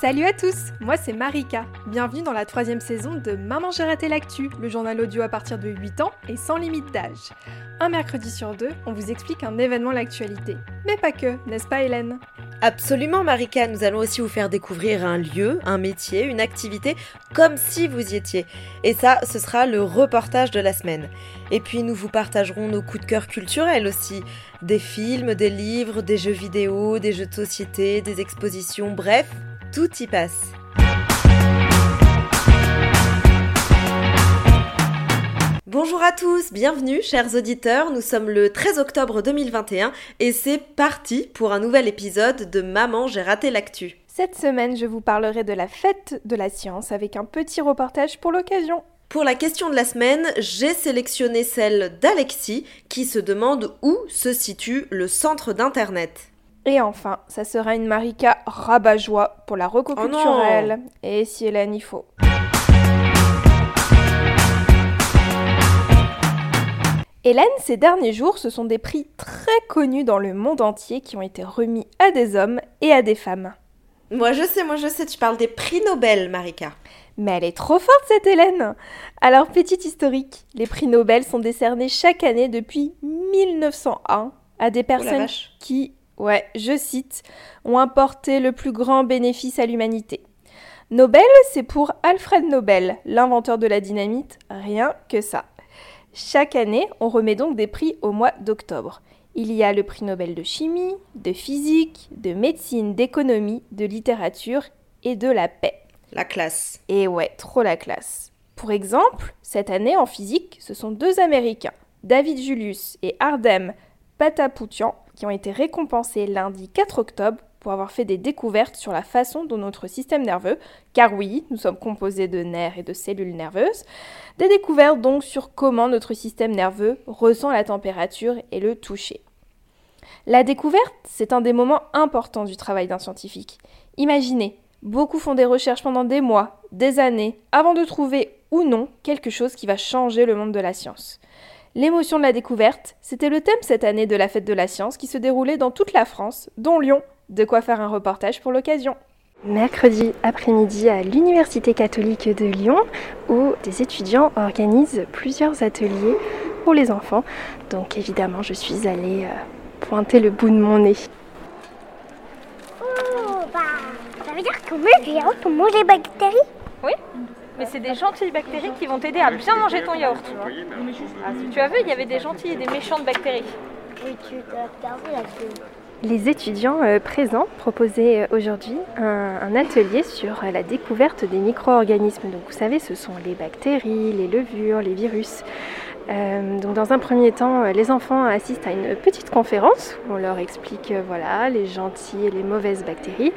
Salut à tous, moi c'est Marika. Bienvenue dans la troisième saison de Maman j'ai raté l'actu, le journal audio à partir de 8 ans et sans limite d'âge. Un mercredi sur deux, on vous explique un événement l'actualité. Mais pas que, n'est-ce pas Hélène? Absolument Marika, nous allons aussi vous faire découvrir un lieu, un métier, une activité, comme si vous y étiez. Et ça, ce sera le reportage de la semaine. Et puis nous vous partagerons nos coups de cœur culturels aussi. Des films, des livres, des jeux vidéo, des jeux de société, des expositions, bref, tout y passe. Bonjour à tous, bienvenue chers auditeurs, nous sommes le 13 octobre 2021 et c'est parti pour un nouvel épisode de Maman j'ai raté l'actu. Cette semaine, je vous parlerai de la fête de la science avec un petit reportage pour l'occasion. Pour la question de la semaine, j'ai sélectionné celle d'Alexis qui se demande où se situe le centre d'Internet. Et enfin, ça sera une Marika rabat-joie pour la reco Oh. Et si Hélène y faut. Hélène, ces derniers jours, ce sont des prix très connus dans le monde entier qui ont été remis à des hommes et à des femmes. Moi je sais, moi je sais, tu parles des prix Nobel, Marika. Mais elle est trop forte cette Hélène Alors, petit historique, les prix Nobel sont décernés chaque année depuis 1901 à des personnes vache. qui, ouais, je cite, ont apporté le plus grand bénéfice à l'humanité. Nobel, c'est pour Alfred Nobel, l'inventeur de la dynamite, rien que ça. Chaque année, on remet donc des prix au mois d'octobre. Il y a le prix Nobel de chimie, de physique, de médecine, d'économie, de littérature et de la paix. La classe. Et ouais, trop la classe. Pour exemple, cette année en physique, ce sont deux Américains, David Julius et Ardem Patapoutian, qui ont été récompensés lundi 4 octobre pour avoir fait des découvertes sur la façon dont notre système nerveux, car oui, nous sommes composés de nerfs et de cellules nerveuses, des découvertes donc sur comment notre système nerveux ressent la température et le toucher. La découverte, c'est un des moments importants du travail d'un scientifique. Imaginez, beaucoup font des recherches pendant des mois, des années, avant de trouver ou non quelque chose qui va changer le monde de la science. L'émotion de la découverte, c'était le thème cette année de la fête de la science qui se déroulait dans toute la France, dont Lyon. De quoi faire un reportage pour l'occasion. Mercredi après-midi à l'Université catholique de Lyon, où des étudiants organisent plusieurs ateliers pour les enfants. Donc évidemment, je suis allée euh, pointer le bout de mon nez. Oh, bah, ça veut dire que moi, le yaourt, on mange les bactéries Mais c'est des gentilles bactéries qui vont t'aider à bien manger ton yaourt, tu. Ah, tu as vu, il y avait des gentilles et des méchantes bactéries. Oui, tu. Les étudiants euh, présents proposaient euh, aujourd'hui un, un atelier sur euh, la découverte des micro-organismes. Donc vous savez, ce sont les bactéries, les levures, les virus. Euh, donc dans un premier temps, les enfants assistent à une petite conférence où on leur explique voilà, les gentilles et les mauvaises bactéries.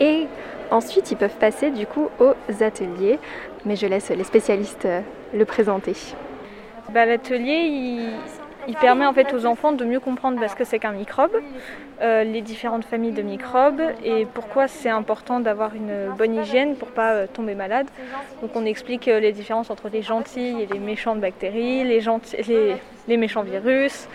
Et ensuite, ils peuvent passer du coup aux ateliers. Mais je laisse les spécialistes euh, le présenter. Bah, L'atelier, il, permet en fait aux enfants de mieux comprendre ce que c'est qu'un microbe, euh, les différentes familles de microbes et pourquoi c'est important d'avoir une bonne hygiène pour pas euh, tomber malade. Donc on explique les différences entre les gentilles et les méchantes bactéries, les, les méchants virus,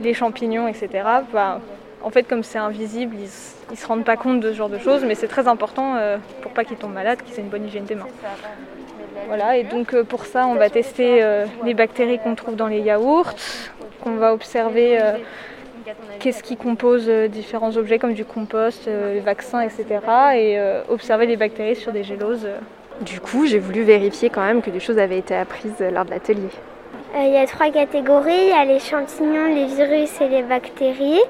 les champignons, etc. Bah, en fait, comme c'est invisible, ils, ils se rendent pas compte de ce genre de choses, mais c'est très important euh, pour pas qu'ils tombent malades, qu'ils aient une bonne hygiène des mains. Voilà, et donc euh, pour ça, on va tester euh, les bactéries qu'on trouve dans les yaourts, qu'on va observer euh, qu'est-ce qui compose euh, différents objets comme du compost, euh, les vaccins, etc. Et euh, observer les bactéries sur des géloses. Du coup, j'ai voulu vérifier quand même que des choses avaient été apprises lors de l'atelier. Euh, Il y a trois catégories, il y a les champignons, les virus et les bactéries.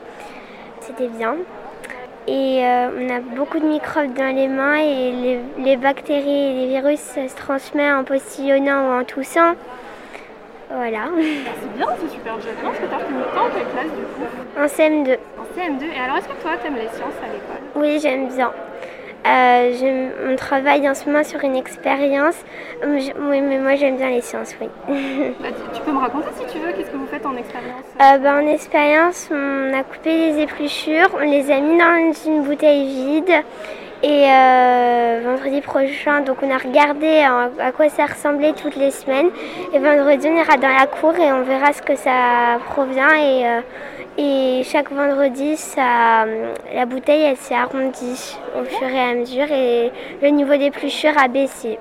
C'était bien. Et euh, on a beaucoup de microbes dans les mains et les, les bactéries et les virus ça se transmet en postillonnant ou en toussant. Voilà. C'est bien, c'est super jeune. Non, parce que t'as retenu quand quelle classe du coup? En CM2. En CM2. Et alors, est-ce que toi, t'aimes les sciences à l'école? Oui, j'aime bien. Euh, on travaille en ce moment sur une expérience. Je- Oui, mais moi j'aime bien les sciences, oui. Bah, tu, tu peux me raconter si tu veux, qu'est-ce que vous faites en expérience? Euh, bah, en expérience, on a coupé les épluchures, on les a mis dans une bouteille vide. Et euh, vendredi prochain, donc on a regardé à quoi ça ressemblait toutes les semaines. Et vendredi, on ira dans la cour et on verra ce que ça provient et, Et chaque vendredi, ça, la bouteille elle s'est arrondie au fur et à mesure et le niveau d'épluchure a baissé.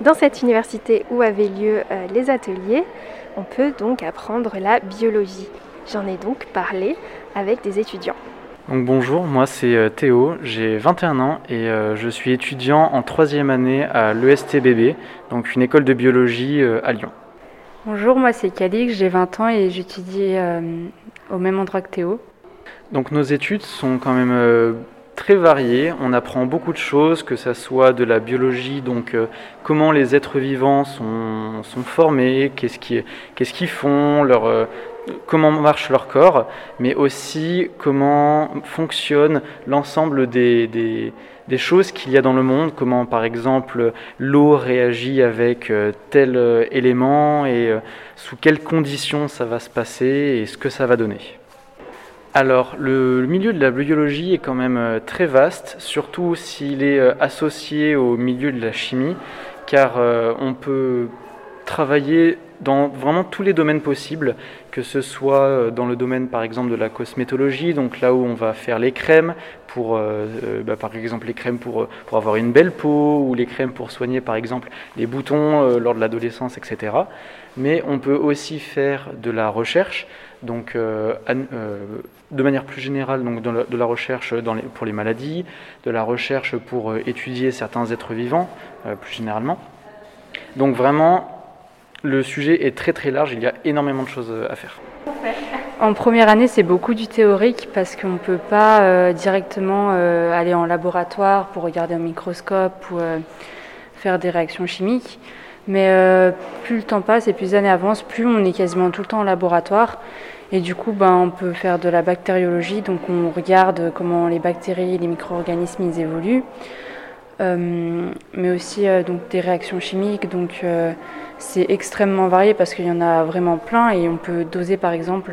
Dans cette université où avaient lieu euh, les ateliers, on peut donc apprendre la biologie. J'en ai donc parlé avec des étudiants. Donc bonjour, moi c'est euh, Théo, j'ai 21 ans et euh, je suis étudiant en troisième année à l'ESTBB, donc une école de biologie à Lyon. Bonjour, moi c'est Calix, j'ai 20 ans et j'étudie au même endroit que Théo. Donc nos études sont quand même très varié. On apprend beaucoup de choses, que ce soit de la biologie, donc euh, comment les êtres vivants sont, formés, qu'est-ce qu'ils font, euh, comment marche leur corps, mais aussi comment fonctionne l'ensemble des, choses qu'il y a dans le monde, comment par exemple l'eau réagit avec euh, tel élément et sous quelles conditions ça va se passer et ce que ça va donner. Alors, le, milieu de la biologie est quand même euh, très vaste, surtout s'il est euh, associé au milieu de la chimie, car euh, on peut travailler dans vraiment tous les domaines possibles, que ce soit dans le domaine par exemple de la cosmétologie, donc là où on va faire les crèmes, pour bah, par exemple les crèmes pour, pour avoir une belle peau, ou les crèmes pour soigner par exemple les boutons lors de l'adolescence, etc. Mais on peut aussi faire de la recherche, donc de manière plus générale donc de la, recherche pour les maladies, de la recherche pour euh, étudier certains êtres vivants euh, plus généralement. Donc vraiment, le sujet est très très large, il y a énormément de choses euh, à faire. En première année, c'est beaucoup du théorique parce qu'on ne peut pas directement aller en laboratoire pour regarder un microscope ou faire des réactions chimiques. Mais plus le temps passe et plus les années avancent, plus on est quasiment tout le temps en laboratoire. Et du coup, ben, on peut faire de la bactériologie, donc on regarde comment les bactéries les micro-organismes ils évoluent, euh, mais aussi euh, donc des réactions chimiques. Donc euh, c'est extrêmement varié parce qu'il y en a vraiment plein et on peut doser par exemple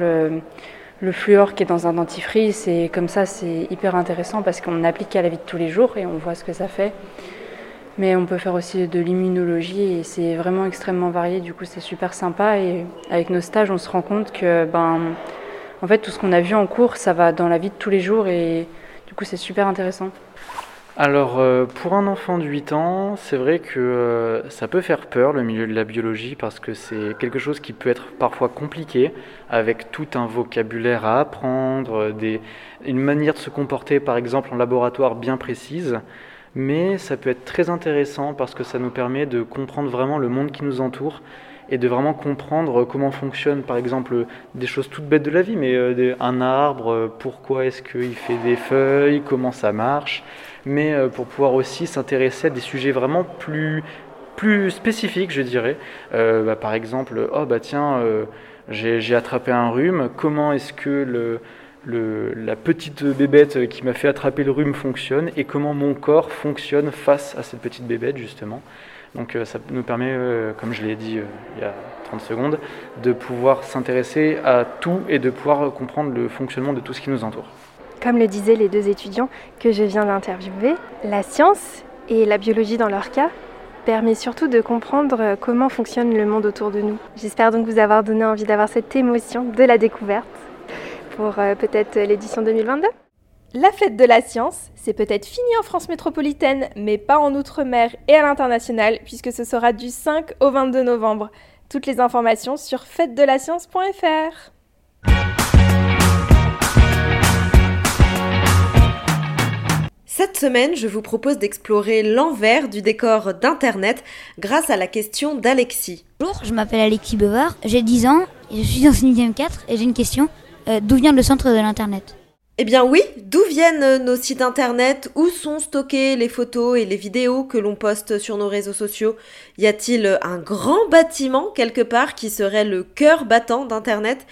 le fluor qui est dans un dentifrice et comme ça c'est hyper intéressant parce qu'on applique à la vie de tous les jours et on voit ce que ça fait. Mais on peut faire aussi de l'immunologie et c'est vraiment extrêmement varié. Du coup, c'est super sympa. Et avec nos stages, on se rend compte que, ben, en fait, tout ce qu'on a vu en cours, ça va dans la vie de tous les jours et du coup, c'est super intéressant. Alors, euh, pour un enfant de 8 ans, c'est vrai que euh, ça peut faire peur le milieu de la biologie parce que c'est quelque chose qui peut être parfois compliqué avec tout un vocabulaire à apprendre, une manière de se comporter par exemple en laboratoire bien précise mais ça peut être très intéressant parce que ça nous permet de comprendre vraiment le monde qui nous entoure et de vraiment comprendre comment fonctionnent par exemple des choses toutes bêtes de la vie, mais euh, un arbre, euh, pourquoi est-ce qu'il fait des feuilles, comment ça marche, mais euh, pour pouvoir aussi s'intéresser à des sujets vraiment plus, plus spécifiques, je dirais. Bah, par exemple, oh bah tiens, j'ai attrapé un rhume, comment est-ce que le la petite bébête qui m'a fait attraper le rhume fonctionne et comment mon corps fonctionne face à cette petite bébête justement. Donc euh, ça nous permet, euh, comme je l'ai dit euh, il y a 30 secondes, de pouvoir s'intéresser à tout et de pouvoir comprendre le fonctionnement de tout ce qui nous entoure. Comme le disaient les deux étudiants que je viens d'interviewer, la science et la biologie dans leur cas permet surtout de comprendre comment fonctionne le monde autour de nous. J'espère donc vous avoir donné envie d'avoir cette émotion de la découverte pour euh, peut-être l'édition 2022 La fête de la science, c'est peut-être fini en France métropolitaine, mais pas en Outre-mer et à l'international, puisque ce sera du 5 au 22 novembre. Toutes les informations sur fête-de-la-science.fr. Cette semaine, je vous propose d'explorer l'envers du décor d'Internet grâce à la question d'Alexis. Bonjour, je m'appelle Alexis Bevard, j'ai 10 ans, je suis en 6 4 et j'ai une question. Euh, d'où vient le centre de l'Internet? Eh bien oui, d'où viennent nos sites internet? Où sont stockées les photos et les vidéos que l'on poste sur nos réseaux sociaux? Y a-t-il un grand bâtiment quelque part qui serait le cœur battant d'internet?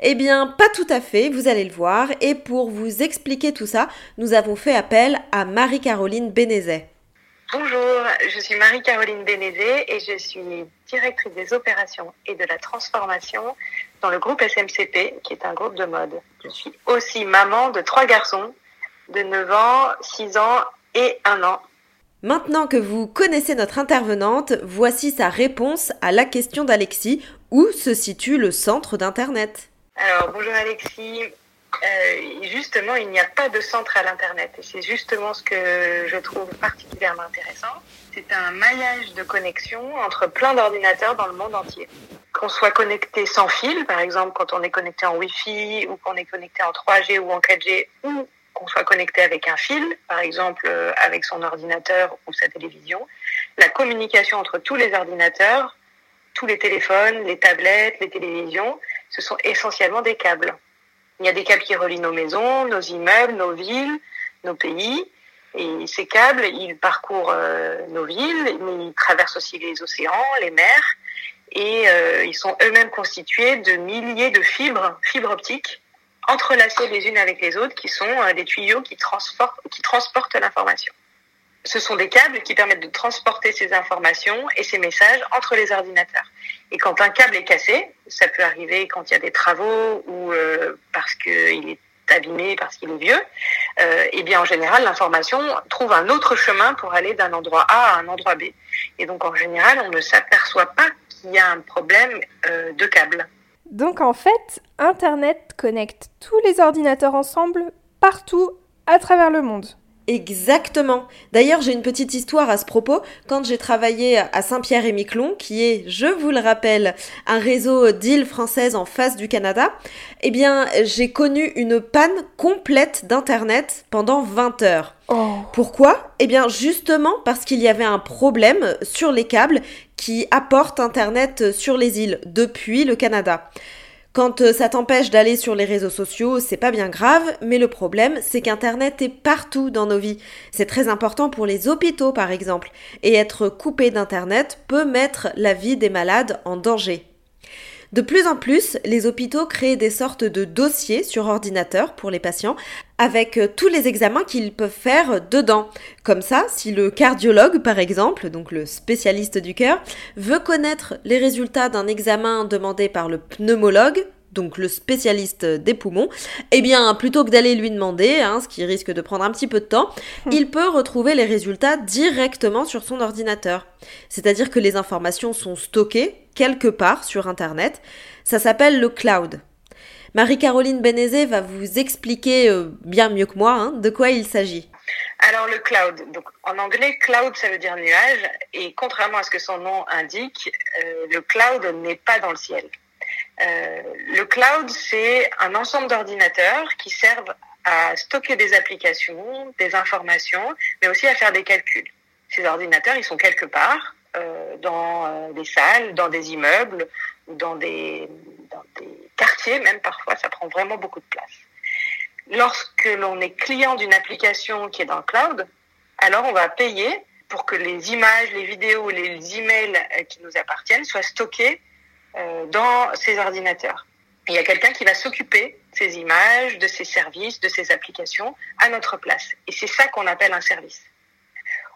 Eh bien pas tout à fait, vous allez le voir. Et pour vous expliquer tout ça, nous avons fait appel à Marie-Caroline Bénézet. Bonjour, je suis Marie-Caroline Bénézé et je suis directrice des opérations et de la transformation dans le groupe SMCP, qui est un groupe de mode. Je suis aussi maman de trois garçons de 9 ans, 6 ans et 1 an. Maintenant que vous connaissez notre intervenante, voici sa réponse à la question d'Alexis. Où se situe le centre d'Internet Alors, bonjour Alexis. euh, justement, il n'y a pas de centre à l'Internet. Et c'est justement ce que je trouve particulièrement intéressant. C'est un maillage de connexion entre plein d'ordinateurs dans le monde entier. Qu'on soit connecté sans fil, par exemple quand on est connecté en Wi-Fi ou qu'on est connecté en 3G ou en 4G, ou qu'on soit connecté avec un fil, par exemple euh, avec son ordinateur ou sa télévision, la communication entre tous les ordinateurs, tous les téléphones, les tablettes, les télévisions, ce sont essentiellement des câbles. Il y a des câbles qui relient nos maisons, nos immeubles, nos villes, nos pays. Et ces câbles, ils parcourent euh, nos villes, mais ils traversent aussi les océans, les mers. Et euh, ils sont eux-mêmes constitués de milliers de fibres, fibres optiques, entrelacées les unes avec les autres, qui sont euh, des tuyaux qui transportent, l'information ce sont des câbles qui permettent de transporter ces informations et ces messages entre les ordinateurs. Et quand un câble est cassé, ça peut arriver quand il y a des travaux ou euh, parce qu'il est abîmé, parce qu'il est vieux, euh, et bien en général l'information trouve un autre chemin pour aller d'un endroit A à un endroit B. Et donc en général on ne s'aperçoit pas qu'il y a un problème euh, de câble. Donc en fait, Internet connecte tous les ordinateurs ensemble partout à travers le monde. Exactement. D'ailleurs, j'ai une petite histoire à ce propos. Quand j'ai travaillé à Saint-Pierre-et-Miquelon, qui est, je vous le rappelle, un réseau d'îles françaises en face du Canada, eh bien, j'ai connu une panne complète d'Internet pendant 20 heures. Oh. Pourquoi? Eh bien, justement parce qu'il y avait un problème sur les câbles qui apportent Internet sur les îles depuis le Canada. Quand euh, ça t'empêche d'aller sur les réseaux sociaux, c'est pas bien grave, mais le problème, c'est qu'Internet est partout dans nos vies. C'est très important pour les hôpitaux, par exemple, et être coupé d'Internet peut mettre la vie des malades en danger. De plus en plus, les hôpitaux créent des sortes de dossiers sur ordinateur pour les patients avec euh, tous les examens qu'ils peuvent faire dedans. Comme ça, si le cardiologue, par exemple, donc le spécialiste du cœur, veut connaître les résultats d'un examen demandé par le pneumologue, donc le spécialiste des poumons, eh bien, plutôt que d'aller lui demander, hein, ce qui risque de prendre un petit peu de temps, hmm. il peut retrouver les résultats directement sur son ordinateur. C'est-à-dire que les informations sont stockées quelque part sur Internet. Ça s'appelle le cloud. Marie-Caroline Bénézé va vous expliquer euh, bien mieux que moi hein, de quoi il s'agit. Alors le cloud, donc en anglais cloud ça veut dire nuage et contrairement à ce que son nom indique, euh, le cloud n'est pas dans le ciel. Euh, le cloud, c'est un ensemble d'ordinateurs qui servent à stocker des applications, des informations, mais aussi à faire des calculs. Ces ordinateurs, ils sont quelque part, euh, dans euh, des salles, dans des immeubles, dans des, dans des quartiers même parfois, ça prend vraiment beaucoup de place. Lorsque l'on est client d'une application qui est dans le cloud, alors on va payer pour que les images, les vidéos, les emails qui nous appartiennent soient stockés dans ces ordinateurs. il y a quelqu'un qui va s'occuper de ces images, de ces services, de ces applications à notre place. Et c'est ça qu'on appelle un service.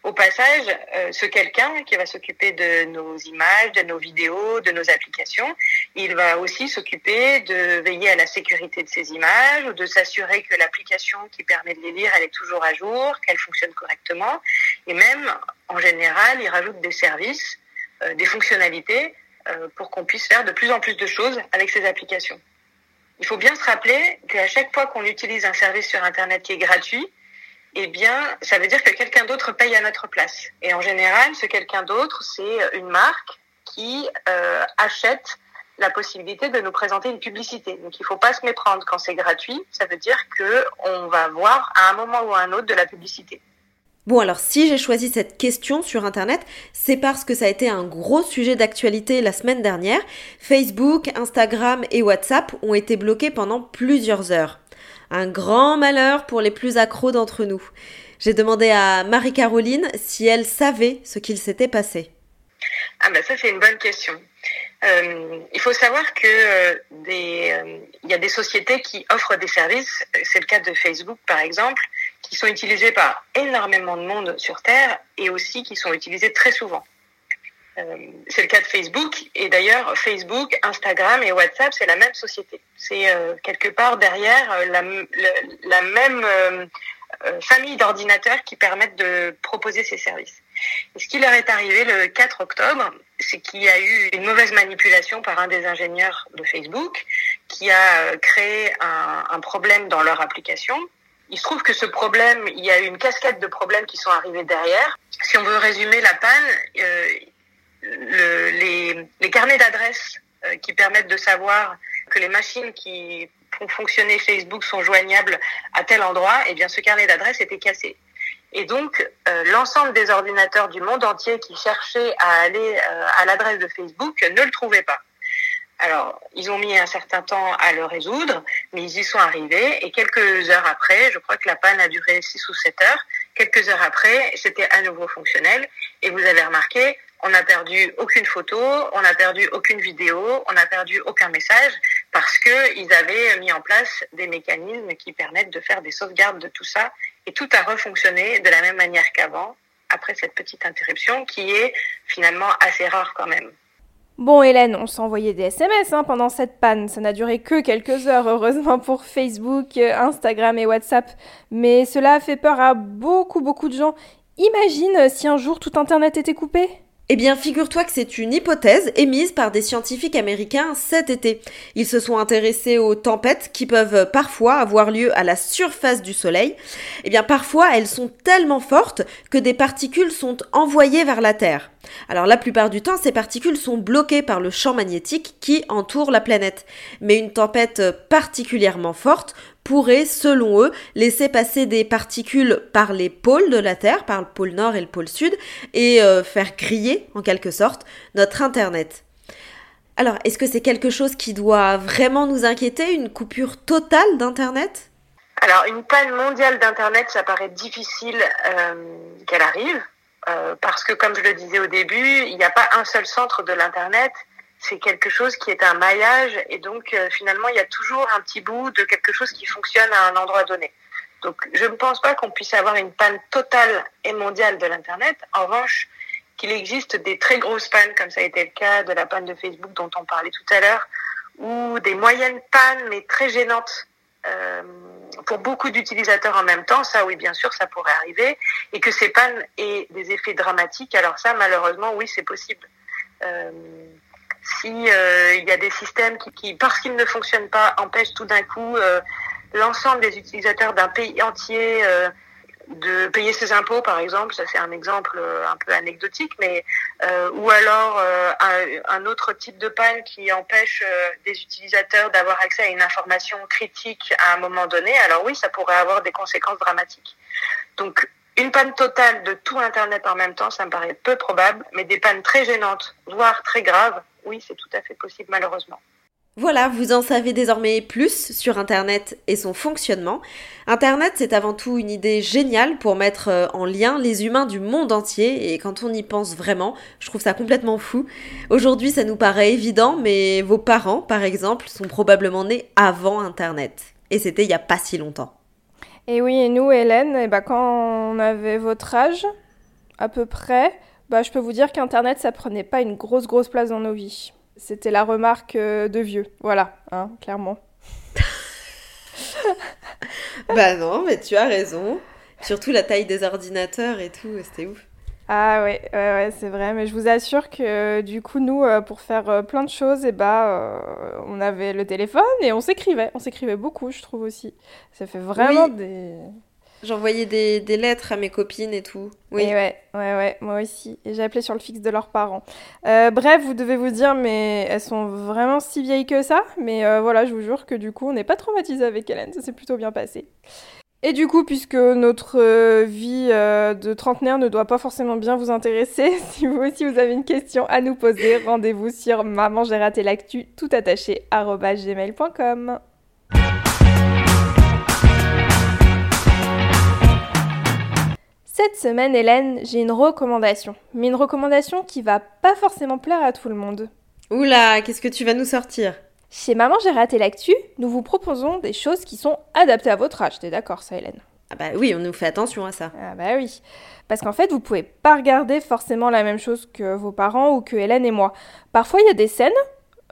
Au passage, euh, ce quelqu'un qui va s'occuper de nos images, de nos vidéos, de nos applications, il va aussi s'occuper de veiller à la sécurité de ces images, de s'assurer que l'application qui permet de les lire, elle est toujours à jour, qu'elle fonctionne correctement. Et même, en général, il rajoute des services, euh, des fonctionnalités euh, pour qu'on puisse faire de plus en plus de choses avec ces applications. Il faut bien se rappeler qu'à chaque fois qu'on utilise un service sur Internet qui est gratuit, eh bien, ça veut dire que quelqu'un d'autre paye à notre place. Et en général, ce quelqu'un d'autre, c'est une marque qui euh, achète la possibilité de nous présenter une publicité. Donc, il ne faut pas se méprendre quand c'est gratuit. Ça veut dire que on va voir à un moment ou à un autre de la publicité. Bon alors si j'ai choisi cette question sur Internet, c'est parce que ça a été un gros sujet d'actualité la semaine dernière. Facebook, Instagram et WhatsApp ont été bloqués pendant plusieurs heures. Un grand malheur pour les plus accros d'entre nous. J'ai demandé à Marie-Caroline si elle savait ce qu'il s'était passé. Ah ben ça c'est une bonne question. Euh, il faut savoir que euh, euh, il y a des sociétés qui offrent des services. C'est le cas de Facebook par exemple qui sont utilisés par énormément de monde sur Terre et aussi qui sont utilisés très souvent. Euh, c'est le cas de Facebook et d'ailleurs Facebook, Instagram et WhatsApp, c'est la même société. C'est euh, quelque part derrière euh, la, la, même famille d'ordinateurs qui permettent de proposer ces services. Et ce qui leur est arrivé le 4 octobre, c'est qu'il y a eu une mauvaise manipulation par un des ingénieurs de Facebook qui a créé un problème dans leur application. Il se trouve que ce problème, il y a eu une cascade de problèmes qui sont arrivés derrière. Si on veut résumer la panne, euh, le, les, carnets d'adresses euh, qui permettent de savoir que les machines qui font fonctionner Facebook sont joignables à tel endroit, eh bien ce carnet d'adresses était cassé. Et donc, euh, l'ensemble des ordinateurs du monde entier qui cherchaient à aller à l'adresse de Facebook ne le trouvaient pas. Alors, ils ont mis un certain temps à le résoudre, mais ils y sont arrivés. Et quelques heures après, je crois que la panne a duré 6 ou 7 heures, quelques heures après, c'était à nouveau fonctionnel. Et vous avez remarqué, on n'a perdu aucune photo, on n'a perdu aucune vidéo, on n'a perdu aucun message parce qu'ils avaient mis en place des mécanismes qui permettent de faire des sauvegardes de tout ça et tout a refonctionné de la même manière qu'avant après cette petite interruption qui est finalement assez rare quand même. Bon Hélène, on s'envoyait des SMS hein, pendant cette panne, ça n'a duré que quelques heures heureusement pour Facebook, Instagram et WhatsApp, mais cela a fait peur à beaucoup beaucoup de gens. Imagine si un jour tout Internet était coupé? Eh bien, figure-toi que c'est une hypothèse émise par des scientifiques américains cet été. Ils se sont intéressés aux tempêtes qui peuvent parfois avoir lieu à la surface du Soleil. Eh bien, parfois, elles sont tellement fortes que des particules sont envoyées vers la Terre. Alors, la plupart du temps, ces particules sont bloquées par le champ magnétique qui entoure la planète. Mais une tempête particulièrement forte pourrait, selon eux, laisser passer des particules par les pôles de la Terre, par le pôle nord et le pôle sud, et euh, faire griller, en quelque sorte, notre Internet. Alors, est-ce que c'est quelque chose qui doit vraiment nous inquiéter, une coupure totale d'Internet? Alors, une panne mondiale d'Internet, ça paraît difficile euh, qu'elle arrive, euh, parce que, comme je le disais au début, il n'y a pas un seul centre de l'Internet, c'est quelque chose qui est un maillage et donc euh, finalement il y a toujours un petit bout de quelque chose qui fonctionne à un endroit donné. Donc je ne pense pas qu'on puisse avoir une panne totale et mondiale de l'internet. En revanche, qu'il existe des très grosses pannes comme ça a été le cas de la panne de Facebook dont on parlait tout à l'heure ou des moyennes pannes mais très gênantes euh, pour beaucoup d'utilisateurs en même temps, ça oui bien sûr ça pourrait arriver et que ces pannes aient des effets dramatiques. Alors ça malheureusement oui c'est possible. Euh, si euh, il y a des systèmes qui, qui parce qu'ils ne fonctionnent pas, empêchent tout d'un coup euh, l'ensemble des utilisateurs d'un pays entier euh, de payer ses impôts, par exemple, ça c'est un exemple un peu anecdotique, mais ou alors un, un, autre type de panne qui empêche des utilisateurs d'avoir accès à une information critique à un moment donné, alors oui, ça pourrait avoir des conséquences dramatiques. Donc une panne totale de tout Internet en même temps, ça me paraît peu probable, mais des pannes très gênantes, voire très graves, oui, c'est tout à fait possible malheureusement. Voilà, vous en savez désormais plus sur Internet et son fonctionnement. Internet, c'est avant tout une idée géniale pour mettre euh, en lien les humains du monde entier, et quand on y pense vraiment, je trouve ça complètement fou. Aujourd'hui, ça nous paraît évident, mais vos parents, par exemple, sont probablement nés avant Internet. Et c'était il n'y a pas si longtemps. Et oui, et nous, Hélène, et eh bah, quand on avait votre âge, à peu près, bah, je peux vous dire qu'Internet, ça prenait pas une grosse, grosse place dans nos vies. C'était la remarque euh, de vieux. Voilà, hein, clairement. bah non, mais tu as raison. Surtout la taille des ordinateurs et tout, c'était ouf. Ah ouais, ouais, ouais c'est vrai. Mais je vous assure que du coup, nous, euh, pour faire euh, plein de choses, et eh bah, on avait le téléphone et on s'écrivait. On s'écrivait beaucoup, je trouve aussi. Ça fait vraiment des... J'envoyais des, des, lettres à mes copines et tout. Oui. ouais, ouais, ouais, moi aussi. Et j'ai appelé sur le fixe de leurs parents. Euh, bref, vous devez vous dire, mais elles sont vraiment si vieilles que ça. Mais euh, voilà, je vous jure que du coup, on n'est pas traumatisé avec Hélène. Ça s'est plutôt bien passé. Et du coup, puisque notre euh, de trentenaire ne doit pas forcément bien vous intéresser, si vous aussi vous avez une question à nous poser, rendez-vous sur maman j'ai raté l'actu tout attaché gmail.com. Cette semaine, Hélène, j'ai une recommandation. Mais une recommandation qui va pas forcément plaire à tout le monde. Oula, qu'est-ce que tu vas nous sortir? Chez Maman, j'ai raté l'actu, nous vous proposons des choses qui sont adaptées à votre âge. T'es d'accord, ça, Hélène? Ah bah oui, on nous fait attention à ça. Ah bah oui. Parce qu'en fait, vous pouvez pas regarder forcément la même chose que vos parents ou que Hélène et moi. Parfois, il y a des scènes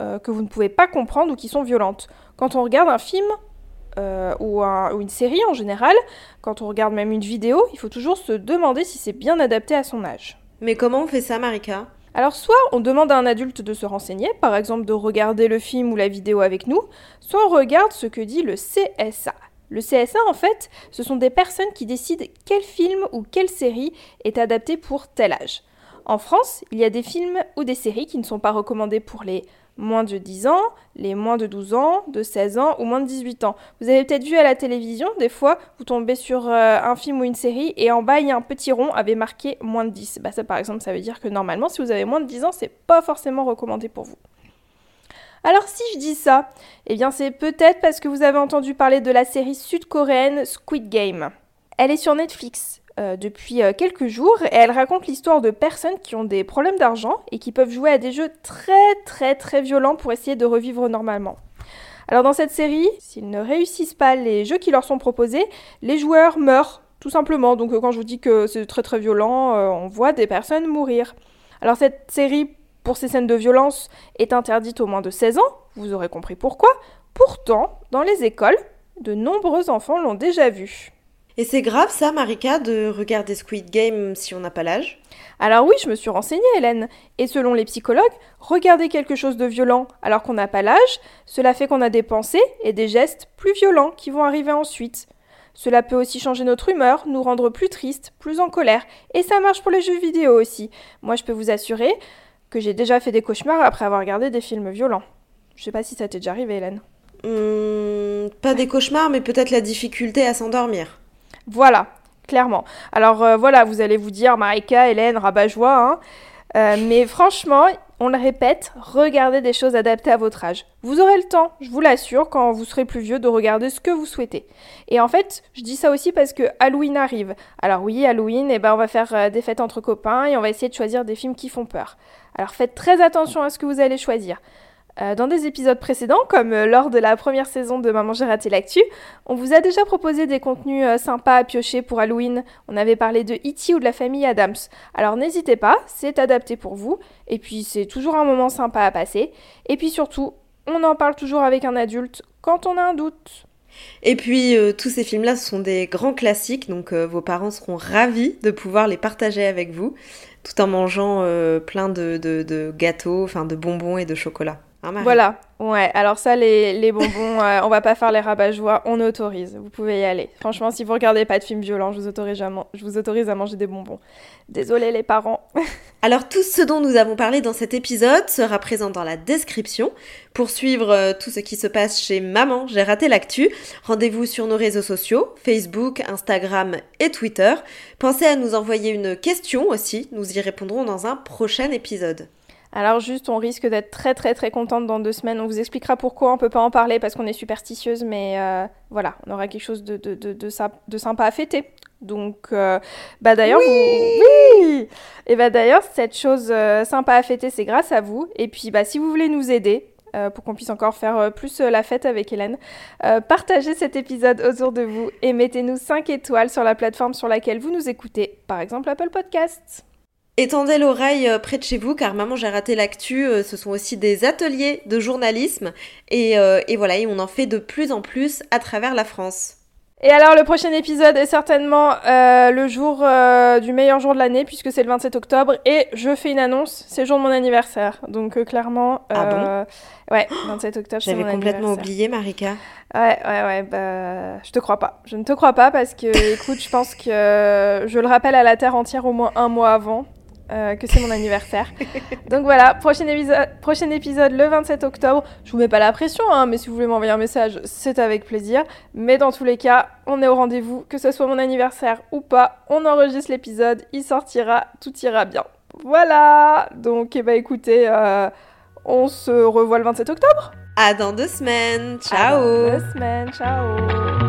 euh, que vous ne pouvez pas comprendre ou qui sont violentes. Quand on regarde un film, euh, ou, une série en général, quand on regarde même une vidéo, il faut toujours se demander si c'est bien adapté à son âge. Mais comment on fait ça, Marika? Alors soit on demande à un adulte de se renseigner, par exemple de regarder le film ou la vidéo avec nous, soit on regarde ce que dit le CSA. Le CSA, en fait, ce sont des personnes qui décident quel film ou quelle série est adapté pour tel âge. En France, il y a des films ou des séries qui ne sont pas recommandés pour les moins de 10 ans, les moins de 12 ans, de 16 ans ou moins de 18 ans. Vous avez peut-être vu à la télévision, des fois, vous tombez sur euh, un film ou une série et en bas, il y a un petit rond avec marqué moins de 10. Bah, ça, par exemple, ça veut dire que normalement, si vous avez moins de 10 ans, c'est pas forcément recommandé pour vous. Alors si je dis ça, eh bien c'est peut-être parce que vous avez entendu parler de la série sud-coréenne Squid Game. Elle est sur Netflix euh, depuis euh, quelques jours et elle raconte l'histoire de personnes qui ont des problèmes d'argent et qui peuvent jouer à des jeux très très très violents pour essayer de revivre normalement. Alors dans cette série, s'ils ne réussissent pas les jeux qui leur sont proposés, les joueurs meurent tout simplement. Donc euh, quand je vous dis que c'est très très violent, on voit des personnes mourir. Alors cette série pour ces scènes de violence est interdite aux moins de 16 ans, vous aurez compris pourquoi. Pourtant, dans les écoles, de nombreux enfants l'ont déjà vu. Et c'est grave ça, Marika, de regarder Squid Game si on n'a pas l'âge? Alors oui, je me suis renseignée, Hélène. Et selon les psychologues, regarder quelque chose de violent alors qu'on n'a pas l'âge, cela fait qu'on a des pensées et des gestes plus violents qui vont arriver ensuite. Cela peut aussi changer notre humeur, nous rendre plus tristes, plus en colère. Et ça marche pour les jeux vidéo aussi. Moi, je peux vous assurer, que j'ai déjà fait des cauchemars après avoir regardé des films violents. Je sais pas si ça t'est déjà arrivé, Hélène. Hmm, pas des cauchemars, mais peut-être la difficulté à s'endormir. Voilà, clairement. Alors euh, voilà, vous allez vous dire, Marika, Hélène, rabat-joie, hein. Euh, mais franchement, on le répète, regardez des choses adaptées à votre âge. Vous aurez le temps, je vous l'assure, quand vous serez plus vieux, de regarder ce que vous souhaitez. Et en fait, je dis ça aussi parce que Halloween arrive. Alors oui, Halloween, eh ben, on va faire euh, des fêtes entre copains et on va essayer de choisir des films qui font peur. Alors faites très attention à ce que vous allez choisir. Euh, dans des épisodes précédents, comme euh, lors de la première saison de Maman j'ai raté l'actu, on vous a déjà proposé des contenus euh, sympas à piocher pour Halloween. On avait parlé de E.T. ou de la famille Adams. Alors n'hésitez pas, c'est adapté pour vous. Et puis c'est toujours un moment sympa à passer. Et puis surtout, on en parle toujours avec un adulte quand on a un doute. Et puis tous ces films-là sont des grands classiques, donc vos parents seront ravis de pouvoir les partager avec vous, tout en mangeant plein de, de gâteaux, enfin de bonbons et de chocolat. Hein, voilà, ouais. Alors ça, les, bonbons, euh, on va pas faire les rabat-joie, on autorise. Vous pouvez y aller. Franchement, si vous regardez pas de films violents, je vous autorise à, je vous autorise à manger des bonbons. Désolé les parents. Alors tout ce dont nous avons parlé dans cet épisode sera présent dans la description. Pour suivre euh, tout ce qui se passe chez Maman, j'ai raté l'actu. Rendez-vous sur nos réseaux sociaux, Facebook, Instagram et Twitter. Pensez à nous envoyer une question aussi, nous y répondrons dans un prochain épisode. Alors juste, on risque d'être très très très contente dans deux semaines. On vous expliquera pourquoi on peut pas en parler parce qu'on est superstitieuse, mais euh, voilà, on aura quelque chose de, de, de, de sympa à fêter. Donc, euh, bah d'ailleurs, oui, oui Et bah d'ailleurs, cette chose euh, sympa à fêter, c'est grâce à vous. Et puis, bah si vous voulez nous aider, pour qu'on puisse encore faire plus la fête avec Hélène. partagez cet épisode autour de vous et mettez-nous 5 étoiles sur la plateforme sur laquelle vous nous écoutez, par exemple Apple Podcasts. Étendez l'oreille euh, près de chez vous car maman j'ai raté l'actu, euh, ce sont aussi des ateliers de journalisme et, euh, et voilà, et on en fait de plus en plus à travers la France. Et alors le prochain épisode est certainement le jour du meilleur jour de l'année puisque c'est le 27 octobre et je fais une annonce, c'est le jour de mon anniversaire. Donc clairement... ah bon? Ouais, 27 octobre J'avais complètement oublié Marika. Ouais, ouais, ouais, bah je te crois pas. Je ne te crois pas parce que écoute, je pense que je le rappelle à la Terre entière au moins un mois avant. Euh, que c'est mon anniversaire. Donc voilà, prochain épisode, prochain épisode le 27 octobre. Je vous mets pas la pression, hein, mais si vous voulez m'envoyer un message, c'est avec plaisir. Mais dans tous les cas, on est au rendez-vous, que ce soit mon anniversaire ou pas. On enregistre l'épisode, il sortira, tout ira bien. Voilà Donc, eh ben, écoutez, euh, on se revoit le 27 octobre. À dans deux semaines. Ciao. deux semaines. Ciao.